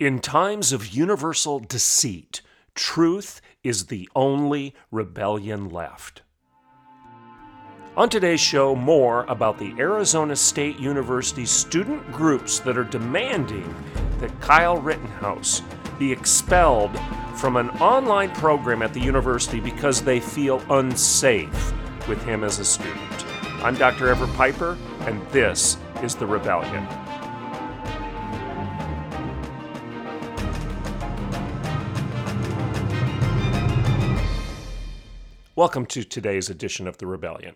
In times of universal deceit, truth is the only rebellion left. On today's show, more about the Arizona State University student groups that are demanding that Kyle Rittenhouse be expelled from an online program at the university because they feel unsafe with him as a student. I'm Dr. Everett Piper, and this is The Rebellion. Welcome to today's edition of The Rebellion.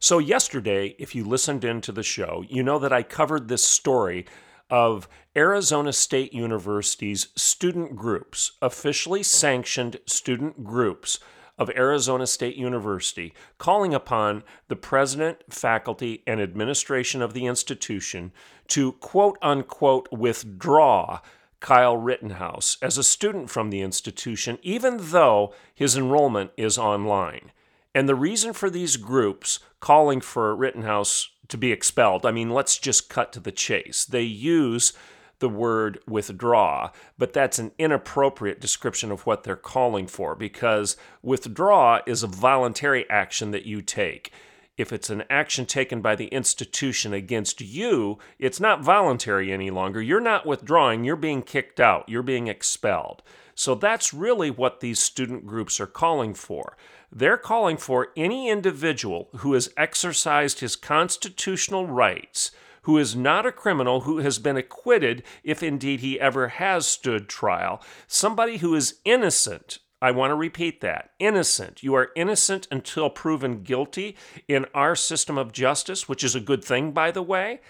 So, yesterday, if you listened into the show, you know that I covered this story of Arizona State University's student groups, officially sanctioned student groups of Arizona State University, calling upon the president, faculty, and administration of the institution to quote unquote withdraw Kyle Rittenhouse as a student from the institution, even though his enrollment is online. And the reason for these groups calling for Rittenhouse to be expelled, I mean, let's just cut to the chase. They use the word withdraw, but that's an inappropriate description of what they're calling for because withdraw is a voluntary action that you take. If it's an action taken by the institution against you, it's not voluntary any longer. You're not withdrawing, you're being kicked out, you're being expelled. So that's really what these student groups are calling for. They're calling for any individual who has exercised his constitutional rights, who is not a criminal, who has been acquitted, if indeed he ever has stood trial, somebody who is innocent. I want to repeat that innocent. You are innocent until proven guilty in our system of justice, which is a good thing, by the way.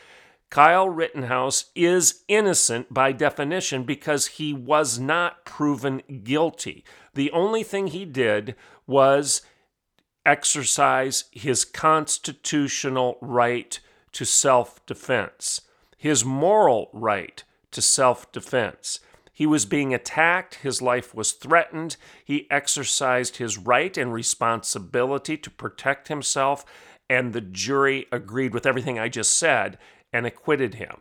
Kyle Rittenhouse is innocent by definition because he was not proven guilty. The only thing he did was exercise his constitutional right to self defense, his moral right to self defense. He was being attacked, his life was threatened. He exercised his right and responsibility to protect himself, and the jury agreed with everything I just said and acquitted him.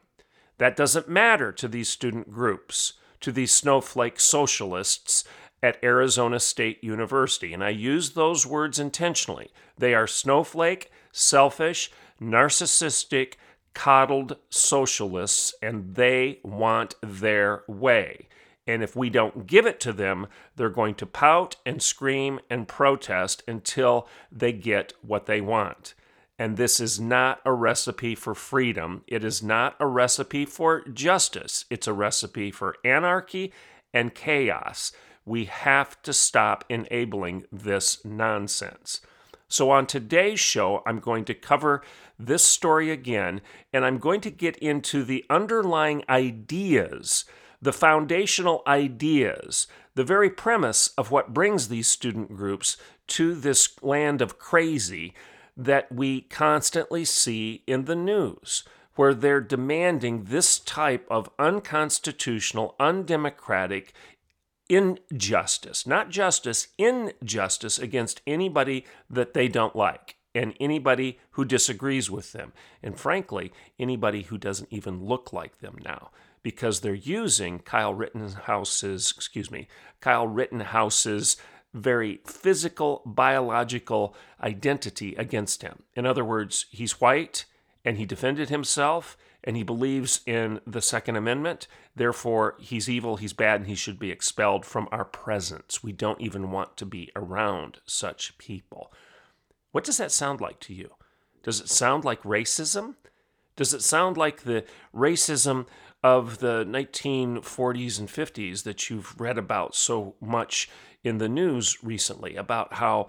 That doesn't matter to these student groups, to these snowflake socialists at Arizona State University. And I use those words intentionally. They are snowflake, selfish, narcissistic, coddled socialists, and they want their way. And if we don't give it to them, they're going to pout and scream and protest until they get what they want. And this is not a recipe for freedom. It is not a recipe for justice. It's a recipe for anarchy and chaos. We have to stop enabling this nonsense. So, on today's show, I'm going to cover this story again, and I'm going to get into the underlying ideas, the foundational ideas, the very premise of what brings these student groups to this land of crazy that we constantly see in the news, where they're demanding this type of unconstitutional, undemocratic, injustice, not justice, injustice against anybody that they don't like and anybody who disagrees with them. And frankly, anybody who doesn't even look like them now because they're using Kyle Rittenhouse's, excuse me, Kyle Rittenhouse's very physical, biological identity against him. In other words, he's white and he defended himself and he believes in the Second Amendment. Therefore, he's evil, he's bad, and he should be expelled from our presence. We don't even want to be around such people. What does that sound like to you? Does it sound like racism? Does it sound like the racism of the 1940s and 50s that you've read about so much in the news recently about how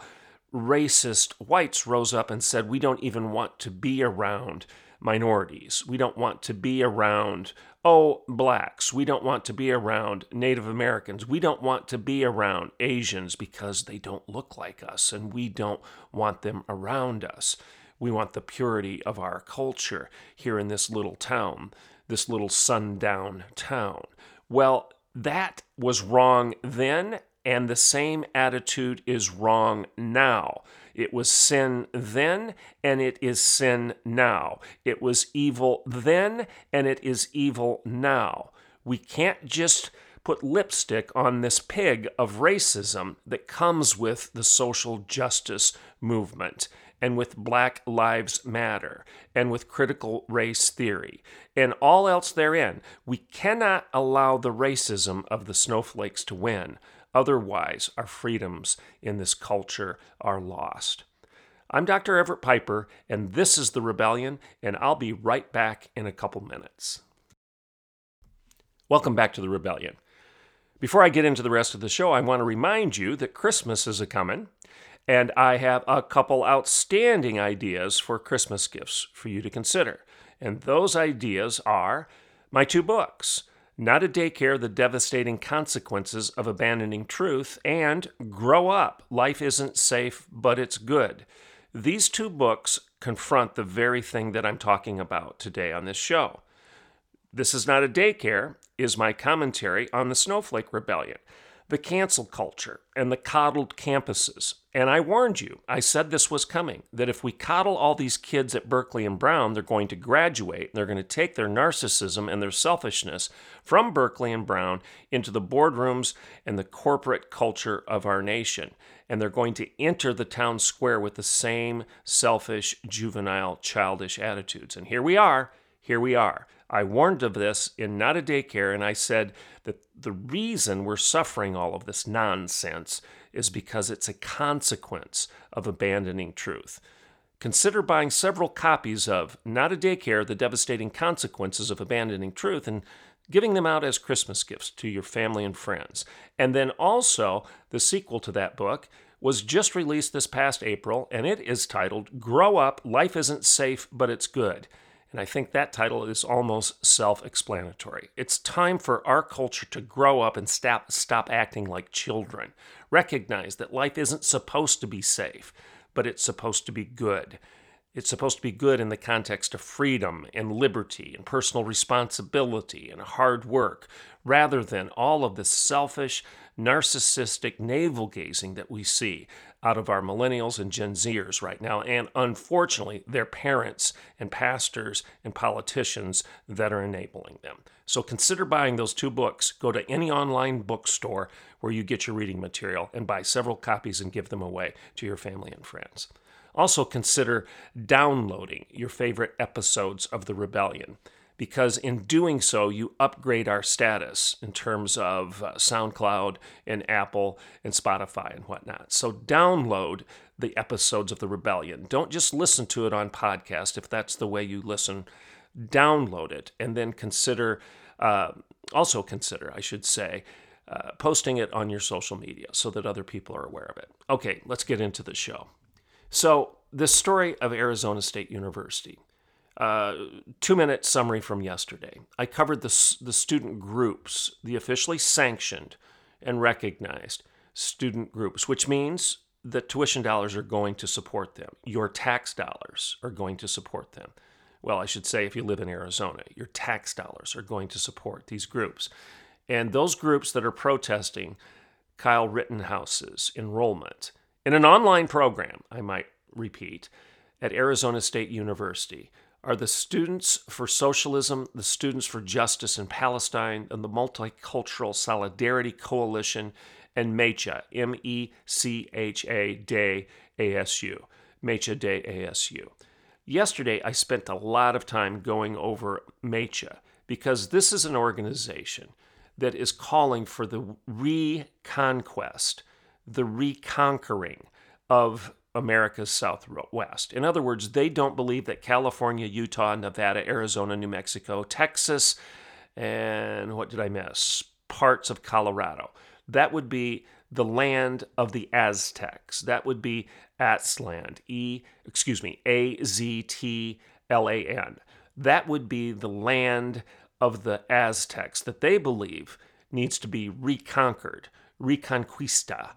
racist whites rose up and said, We don't even want to be around minorities. We don't want to be around, oh, blacks. We don't want to be around Native Americans. We don't want to be around Asians because they don't look like us and we don't want them around us. We want the purity of our culture here in this little town, this little sundown town. Well, that was wrong then, and the same attitude is wrong now. It was sin then, and it is sin now. It was evil then, and it is evil now. We can't just put lipstick on this pig of racism that comes with the social justice movement and with Black Lives Matter and with critical race theory and all else therein. We cannot allow the racism of the snowflakes to win. Otherwise, our freedoms in this culture are lost. I'm Dr. Everett Piper, and this is The Rebellion, and I'll be right back in a couple minutes. Welcome back to The Rebellion. Before I get into the rest of the show, I want to remind you that Christmas is a coming, and I have a couple outstanding ideas for Christmas gifts for you to consider. And those ideas are my two books not a Daycare, The Devastating Consequences of Abandoning Truth, and Grow Up, Life Isn't Safe, But It's Good. These two books confront the very thing that I'm talking about today on this show. This is Not a Daycare is my commentary on the Snowflake Rebellion the cancel culture and the coddled campuses. And I warned you, I said this was coming, that if we coddle all these kids at Berkeley and Brown, they're going to graduate. They're going to take their narcissism and their selfishness from Berkeley and Brown into the boardrooms and the corporate culture of our nation. And they're going to enter the town square with the same selfish, juvenile, childish attitudes. And here we are. Here we are. I warned of this in Not a Daycare, and I said that the reason we're suffering all of this nonsense is because it's a consequence of abandoning truth. Consider buying several copies of Not a Daycare The Devastating Consequences of Abandoning Truth and giving them out as Christmas gifts to your family and friends. And then also, the sequel to that book was just released this past April, and it is titled Grow Up Life Isn't Safe, But It's Good. And I think that title is almost self explanatory. It's time for our culture to grow up and stop, stop acting like children. Recognize that life isn't supposed to be safe, but it's supposed to be good. It's supposed to be good in the context of freedom and liberty and personal responsibility and hard work, rather than all of the selfish, narcissistic navel gazing that we see out of our millennials and Gen Zers right now, and unfortunately, their parents and pastors and politicians that are enabling them. So consider buying those two books. Go to any online bookstore where you get your reading material and buy several copies and give them away to your family and friends. Also, consider downloading your favorite episodes of The Rebellion because in doing so, you upgrade our status in terms of uh, SoundCloud and Apple and Spotify and whatnot. So download the episodes of The Rebellion. Don't just listen to it on podcast if that's the way you listen. Download it and then consider, uh, also consider, I should say, uh, posting it on your social media so that other people are aware of it. Okay, let's get into the show. So, the story of Arizona State University. Uh, two minute summary from yesterday. I covered the, the student groups, the officially sanctioned and recognized student groups, which means that tuition dollars are going to support them. Your tax dollars are going to support them. Well, I should say, if you live in Arizona, your tax dollars are going to support these groups. And those groups that are protesting Kyle Rittenhouse's enrollment in an online program, I might repeat, at Arizona State University are the Students for Socialism, the Students for Justice in Palestine, and the Multicultural Solidarity Coalition, and MECHA, M E C H A de ASU, MECHA de ASU. Yesterday, I spent a lot of time going over MECHA because this is an organization that is calling for the reconquest, the reconquering of America's Southwest. In other words, they don't believe that California, Utah, Nevada, Arizona, New Mexico, Texas, and what did I miss? Parts of Colorado. That would be the land of the Aztecs. That would be Aztlan. E, excuse me, A Z T L A N. that would be the land of the Aztecs that they believe needs to be reconquered, reconquista,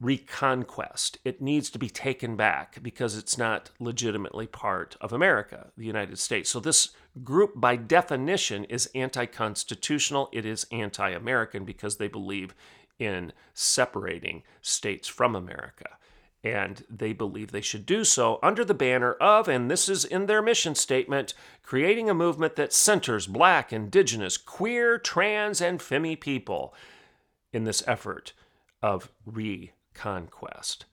reconquest. It needs to be taken back because it's not legitimately part of America, the United States. So this group, by definition, is anti constitutional. It is anti American because they believe in separating states from America. And they believe they should do so under the banner of, and this is in their mission statement, creating a movement that centers black, indigenous, queer, trans, and femi people in this effort of reconquest.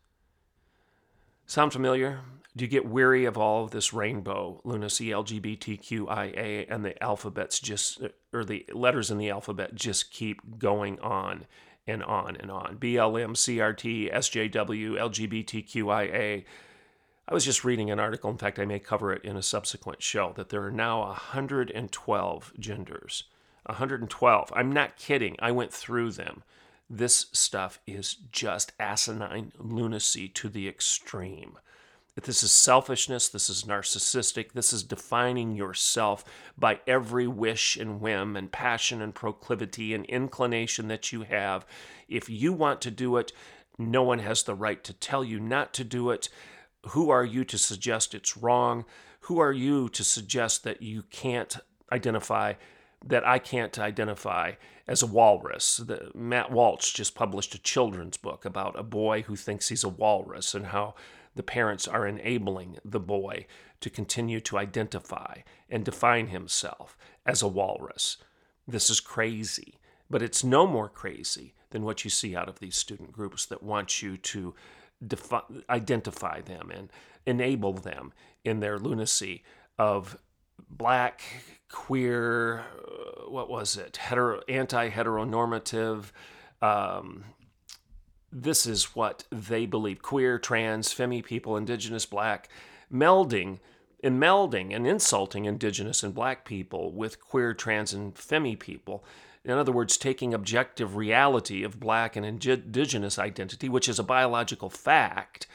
Sound familiar? Do you get weary of all of this rainbow, lunacy, LGBTQIA, and the alphabets just, or the letters in the alphabet just keep going on and on and on? BLM, CRT, SJW, LGBTQIA. I was just reading an article, in fact, I may cover it in a subsequent show, that there are now 112 genders. 112. I'm not kidding. I went through them. This stuff is just asinine lunacy to the extreme. This is selfishness. This is narcissistic. This is defining yourself by every wish and whim and passion and proclivity and inclination that you have. If you want to do it, no one has the right to tell you not to do it. Who are you to suggest it's wrong? Who are you to suggest that you can't identify, that I can't identify as a walrus? The, Matt Walsh just published a children's book about a boy who thinks he's a walrus and how the parents are enabling the boy to continue to identify and define himself as a walrus. This is crazy, but it's no more crazy than what you see out of these student groups that want you to defi- identify them and enable them in their lunacy of black, queer, uh, what was it, Hetero, anti heteronormative, um, this is what they believe. Queer, trans, femi people, indigenous, black, melding and melding and insulting indigenous and black people with queer, trans, and femi people. In other words, taking objective reality of black and indigenous identity, which is a biological fact,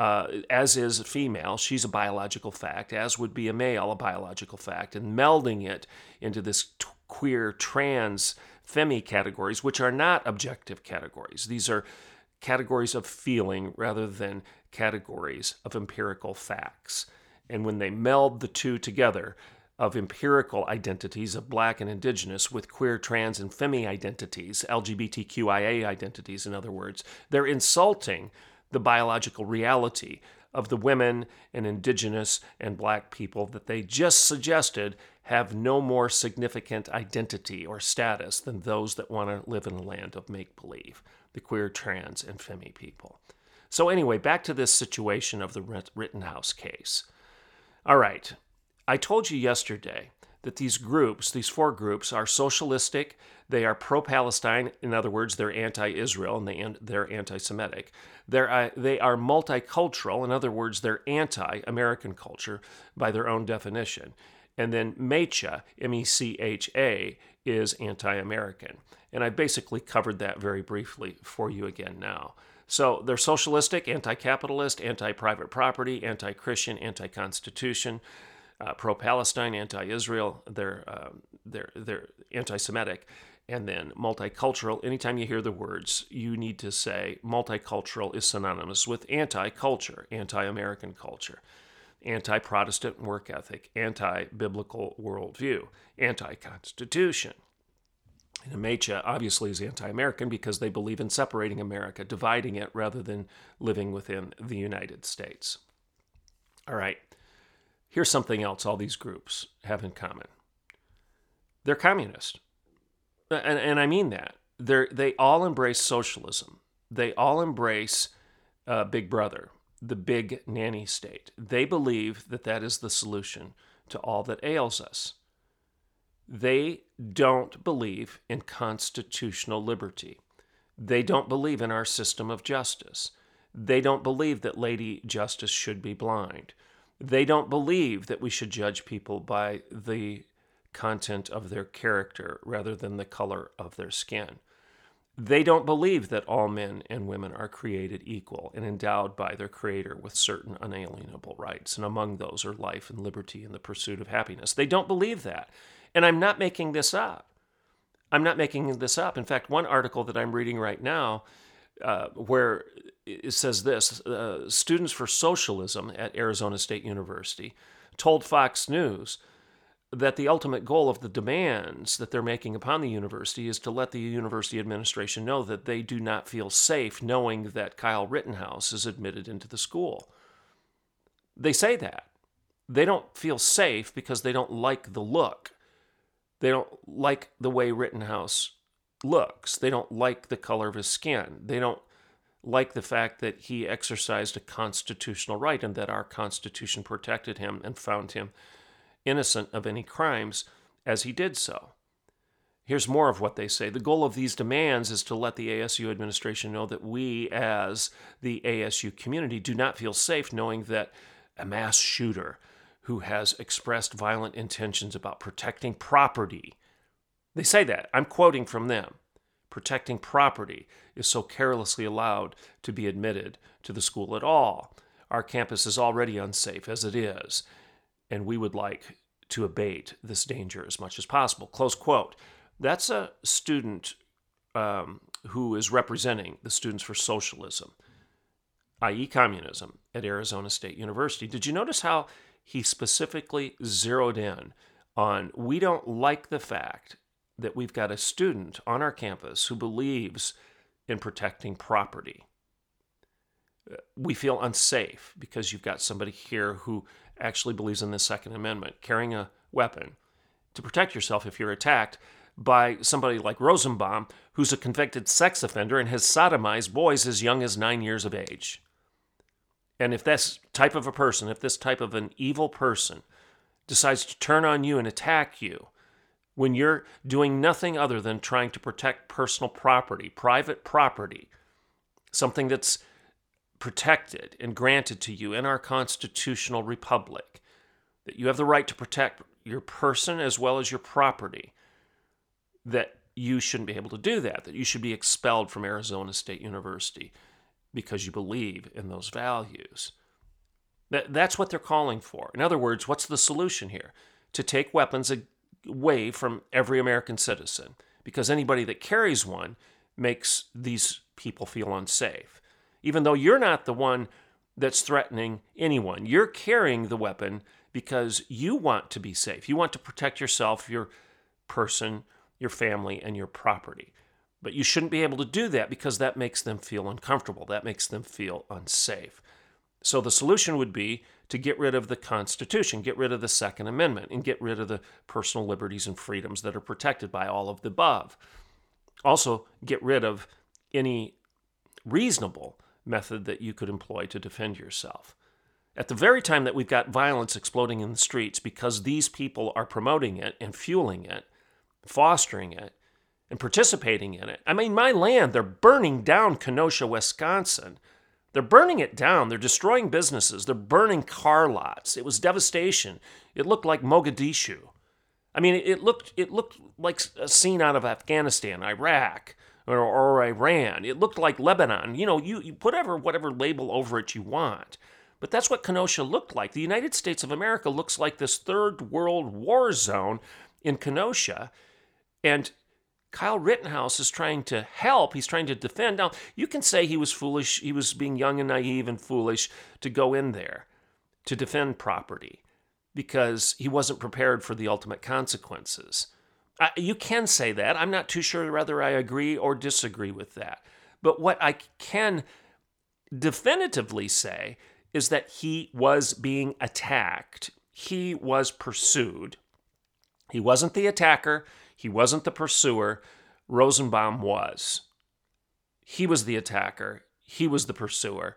uh, as is a female, she's a biological fact, as would be a male, a biological fact, and melding it into this t- queer, trans, femi categories, which are not objective categories. These are categories of feeling rather than categories of empirical facts. And when they meld the two together, of empirical identities of black and indigenous with queer, trans, and femi identities, LGBTQIA identities, in other words, they're insulting the biological reality of the women and indigenous and black people that they just suggested have no more significant identity or status than those that want to live in a land of make believe the queer, trans, and femi people. So, anyway, back to this situation of the Rittenhouse case. All right, I told you yesterday that these groups, these four groups, are socialistic. They are pro Palestine. In other words, they're anti Israel and they, they're anti Semitic. Uh, they are multicultural. In other words, they're anti American culture by their own definition. And then MECHA, M E C H A, is anti American. And I basically covered that very briefly for you again now. So they're socialistic, anti capitalist, anti private property, anti Christian, anti Constitution, uh, pro Palestine, anti Israel. They're, uh, they're, they're anti Semitic. And then multicultural. Anytime you hear the words, you need to say multicultural is synonymous with anti culture, anti American culture, anti Protestant work ethic, anti biblical worldview, anti Constitution. And Amecha obviously is anti American because they believe in separating America, dividing it rather than living within the United States. All right, here's something else all these groups have in common they're communist. And, and I mean that. They're, they all embrace socialism, they all embrace uh, Big Brother, the big nanny state. They believe that that is the solution to all that ails us. They don't believe in constitutional liberty. They don't believe in our system of justice. They don't believe that Lady Justice should be blind. They don't believe that we should judge people by the content of their character rather than the color of their skin. They don't believe that all men and women are created equal and endowed by their Creator with certain unalienable rights, and among those are life and liberty and the pursuit of happiness. They don't believe that. And I'm not making this up. I'm not making this up. In fact, one article that I'm reading right now, uh, where it says this uh, students for socialism at Arizona State University told Fox News that the ultimate goal of the demands that they're making upon the university is to let the university administration know that they do not feel safe knowing that Kyle Rittenhouse is admitted into the school. They say that. They don't feel safe because they don't like the look. They don't like the way Rittenhouse looks. They don't like the color of his skin. They don't like the fact that he exercised a constitutional right and that our Constitution protected him and found him innocent of any crimes as he did so. Here's more of what they say. The goal of these demands is to let the ASU administration know that we, as the ASU community, do not feel safe knowing that a mass shooter who has expressed violent intentions about protecting property, they say that. I'm quoting from them. Protecting property is so carelessly allowed to be admitted to the school at all. Our campus is already unsafe as it is, and we would like to abate this danger as much as possible. Close quote. That's a student um, who is representing the Students for Socialism, i.e., communism, at Arizona State University. Did you notice how he specifically zeroed in on we don't like the fact that we've got a student on our campus who believes in protecting property? Uh, we feel unsafe because you've got somebody here who actually believes in the Second Amendment, carrying a weapon to protect yourself if you're attacked by somebody like Rosenbaum, who's a convicted sex offender and has sodomized boys as young as nine years of age. And if this type of a person, if this type of an evil person decides to turn on you and attack you, when you're doing nothing other than trying to protect personal property, private property, something that's protected and granted to you in our constitutional republic, that you have the right to protect your person as well as your property, that you shouldn't be able to do that, that you should be expelled from Arizona State University because you believe in those values. That, that's what they're calling for. In other words, what's the solution here? To take weapons away from every American citizen, because anybody that carries one makes these people feel unsafe even though you're not the one that's threatening anyone. You're carrying the weapon because you want to be safe. You want to protect yourself, your person, your family, and your property. But you shouldn't be able to do that because that makes them feel uncomfortable. That makes them feel unsafe. So the solution would be to get rid of the Constitution, get rid of the Second Amendment, and get rid of the personal liberties and freedoms that are protected by all of the above. Also, get rid of any reasonable method that you could employ to defend yourself. At the very time that we've got violence exploding in the streets because these people are promoting it and fueling it, fostering it, and participating in it. I mean, my land, they're burning down Kenosha, Wisconsin. They're burning it down. They're destroying businesses. They're burning car lots. It was devastation. It looked like Mogadishu. I mean, it looked it looked like a scene out of Afghanistan, Iraq or, or Iran. It looked like Lebanon. You know, you, you whatever whatever label over it you want. But that's what Kenosha looked like. The United States of America looks like this third world war zone in Kenosha. And Kyle Rittenhouse is trying to help. He's trying to defend. Now, you can say he was foolish. He was being young and naive and foolish to go in there to defend property because he wasn't prepared for the ultimate consequences you can say that. I'm not too sure whether I agree or disagree with that. But what I can definitively say is that he was being attacked. He was pursued. He wasn't the attacker, he wasn't the pursuer. Rosenbaum was. He was the attacker, he was the pursuer.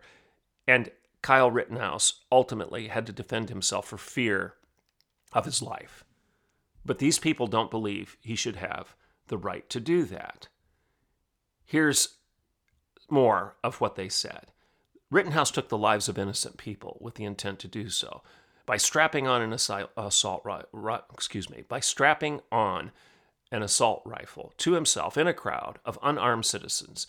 And Kyle Rittenhouse ultimately had to defend himself for fear of his life. But these people don't believe he should have the right to do that. Here's more of what they said. Rittenhouse took the lives of innocent people with the intent to do so by strapping on an assault, excuse me, by strapping on an assault rifle to himself in a crowd of unarmed citizens.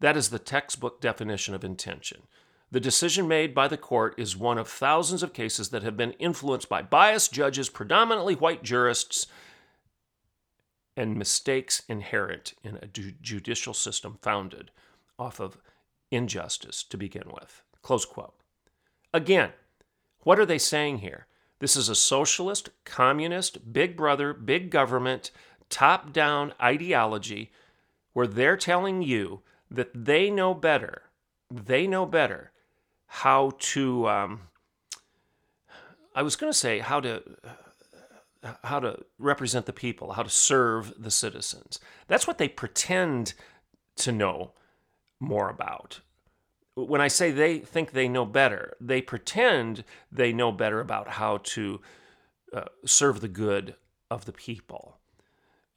That is the textbook definition of intention. The decision made by the court is one of thousands of cases that have been influenced by biased judges, predominantly white jurists, and mistakes inherent in a judicial system founded off of injustice to begin with. Close quote. Again, what are they saying here? This is a socialist, communist, big brother, big government, top down ideology where they're telling you that they know better. They know better how to. Um, I was going to say how to how to represent the people, how to serve the citizens. That's what they pretend to know more about. When I say they think they know better, they pretend they know better about how to uh, serve the good of the people.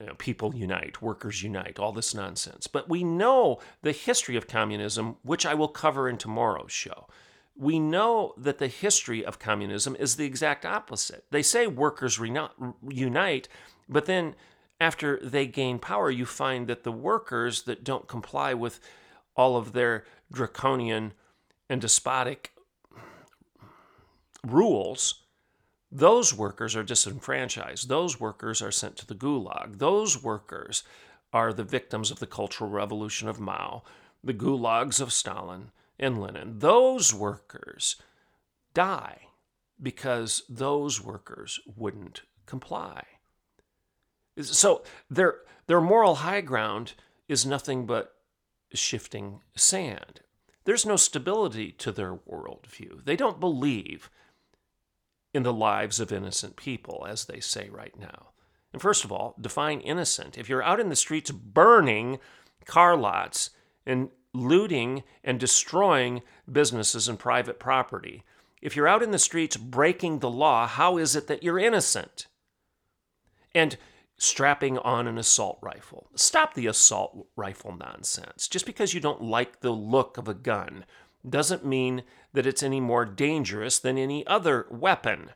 You know, people unite, workers unite, all this nonsense. But we know the history of communism, which I will cover in tomorrow's show. We know that the history of communism is the exact opposite. They say workers unite, but then after they gain power, you find that the workers that don't comply with all of their draconian and despotic rules, those workers are disenfranchised. Those workers are sent to the gulag. Those workers are the victims of the Cultural Revolution of Mao, the gulags of Stalin and Lenin. Those workers die because those workers wouldn't comply. So their, their moral high ground is nothing but shifting sand. There's no stability to their worldview. They don't believe in the lives of innocent people, as they say right now. And first of all, define innocent. If you're out in the streets burning car lots and looting and destroying businesses and private property, if you're out in the streets breaking the law, how is it that you're innocent? And strapping on an assault rifle. Stop the assault rifle nonsense. Just because you don't like the look of a gun doesn't mean that it's any more dangerous than any other weapon.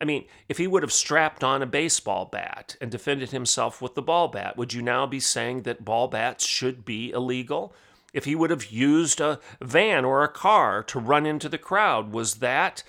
I mean, if he would have strapped on a baseball bat and defended himself with the ball bat, would you now be saying that ball bats should be illegal? If he would have used a van or a car to run into the crowd, was that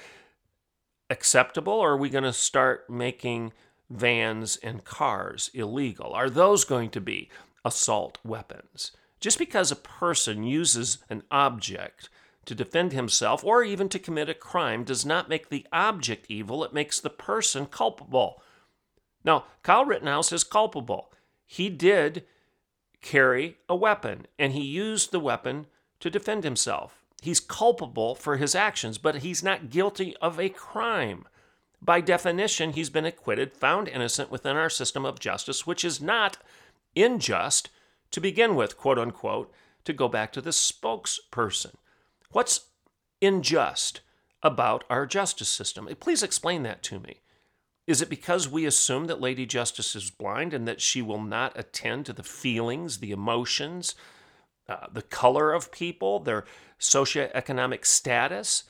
acceptable? Or are we going to start making vans and cars illegal? Are those going to be assault weapons? Just because a person uses an object to defend himself or even to commit a crime does not make the object evil, it makes the person culpable. Now, Kyle Rittenhouse is culpable. He did carry a weapon and he used the weapon to defend himself. He's culpable for his actions, but he's not guilty of a crime. By definition, he's been acquitted, found innocent within our system of justice, which is not unjust to begin with, quote unquote, to go back to the spokesperson. What's unjust about our justice system? Please explain that to me. Is it because we assume that Lady Justice is blind and that she will not attend to the feelings, the emotions, uh, the color of people, their socioeconomic status?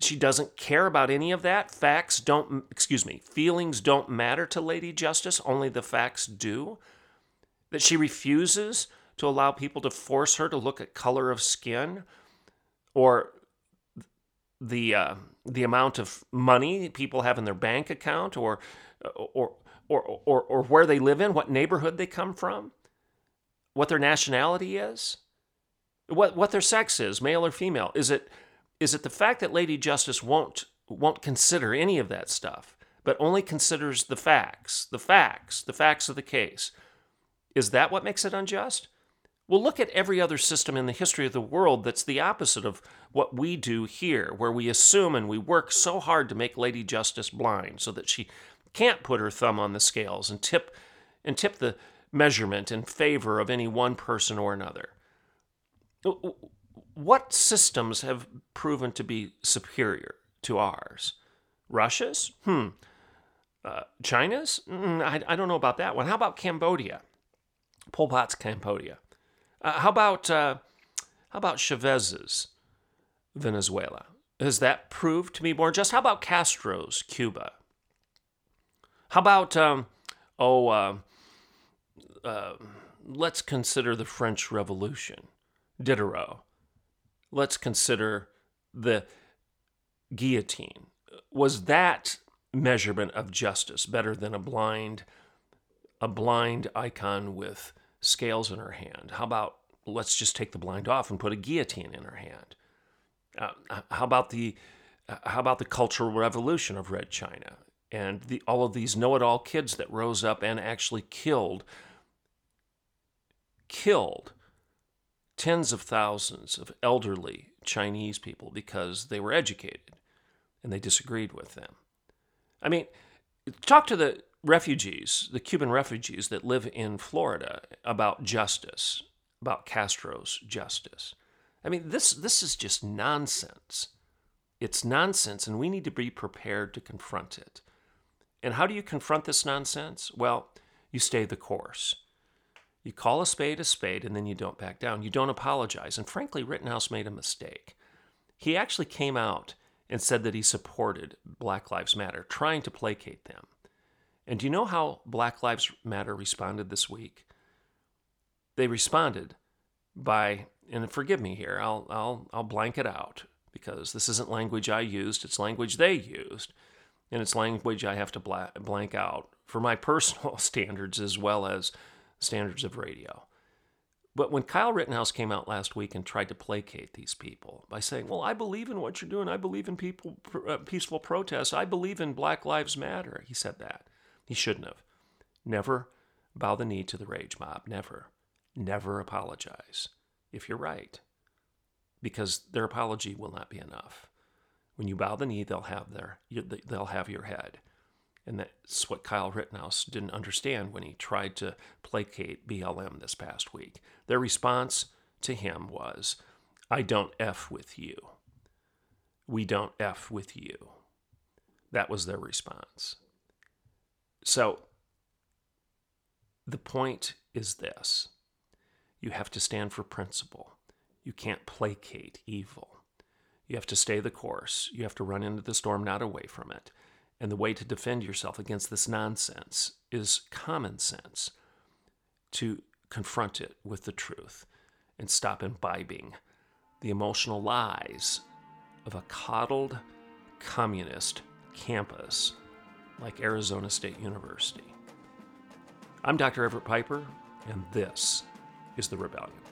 She doesn't care about any of that. Facts don't, excuse me, feelings don't matter to Lady Justice, only the facts do. That she refuses to allow people to force her to look at color of skin or the uh, the amount of money people have in their bank account or or or or, or where they live in, what neighborhood they come from, what their nationality is, what what their sex is, male or female. Is it is it the fact that Lady Justice won't won't consider any of that stuff, but only considers the facts, the facts, the facts of the case? Is that what makes it unjust? Well, look at every other system in the history of the world that's the opposite of what we do here, where we assume and we work so hard to make Lady Justice blind so that she can't put her thumb on the scales and tip and tip the measurement in favor of any one person or another what systems have proven to be superior to ours? Russia's? Hmm. Uh, China's? Mm, I, I, don't know about that one. How about Cambodia? Pol Pot's Cambodia. Uh, how about uh, how about Chavez's Venezuela? Has that proved to be more just? How about Castro's Cuba? How about um, oh uh, uh, let's consider the French Revolution, Diderot. Let's consider the guillotine. Was that measurement of justice better than a blind, a blind icon with scales in her hand? How about let's just take the blind off and put a guillotine in her hand? Uh, how about the uh, how about the Cultural Revolution of Red China and the, all of these know-it-all kids that rose up and actually killed killed tens of thousands of elderly Chinese people because they were educated and they disagreed with them. I mean, talk to the refugees, the Cuban refugees that live in Florida about justice, about Castro's justice. I mean, this this is just nonsense. It's nonsense, and we need to be prepared to confront it. And how do you confront this nonsense? Well, you stay the course. You call a spade a spade, and then you don't back down. You don't apologize. And frankly, Rittenhouse made a mistake. He actually came out and said that he supported Black Lives Matter, trying to placate them. And do you know how Black Lives Matter responded this week? They responded by, and forgive me here, I'll, I'll, I'll blank it out because this isn't language I used, it's language they used. And it's language I have to blank out for my personal standards as well as standards of radio. But when Kyle Rittenhouse came out last week and tried to placate these people by saying, Well, I believe in what you're doing. I believe in people, uh, peaceful protests. I believe in Black Lives Matter. He said that. He shouldn't have. Never bow the knee to the rage mob. Never. Never apologize if you're right. Because their apology will not be enough. When you bow the knee, they'll have their they'll have your head. And that's what Kyle Rittenhouse didn't understand when he tried to placate BLM this past week. Their response to him was, I don't F with you. We don't F with you. That was their response. So the point is this you have to stand for principle. You can't placate evil. You have to stay the course. You have to run into the storm, not away from it. And the way to defend yourself against this nonsense is common sense to confront it with the truth and stop imbibing the emotional lies of a coddled communist campus like Arizona State University. I'm Dr. Everett Piper, and this is The Rebellion.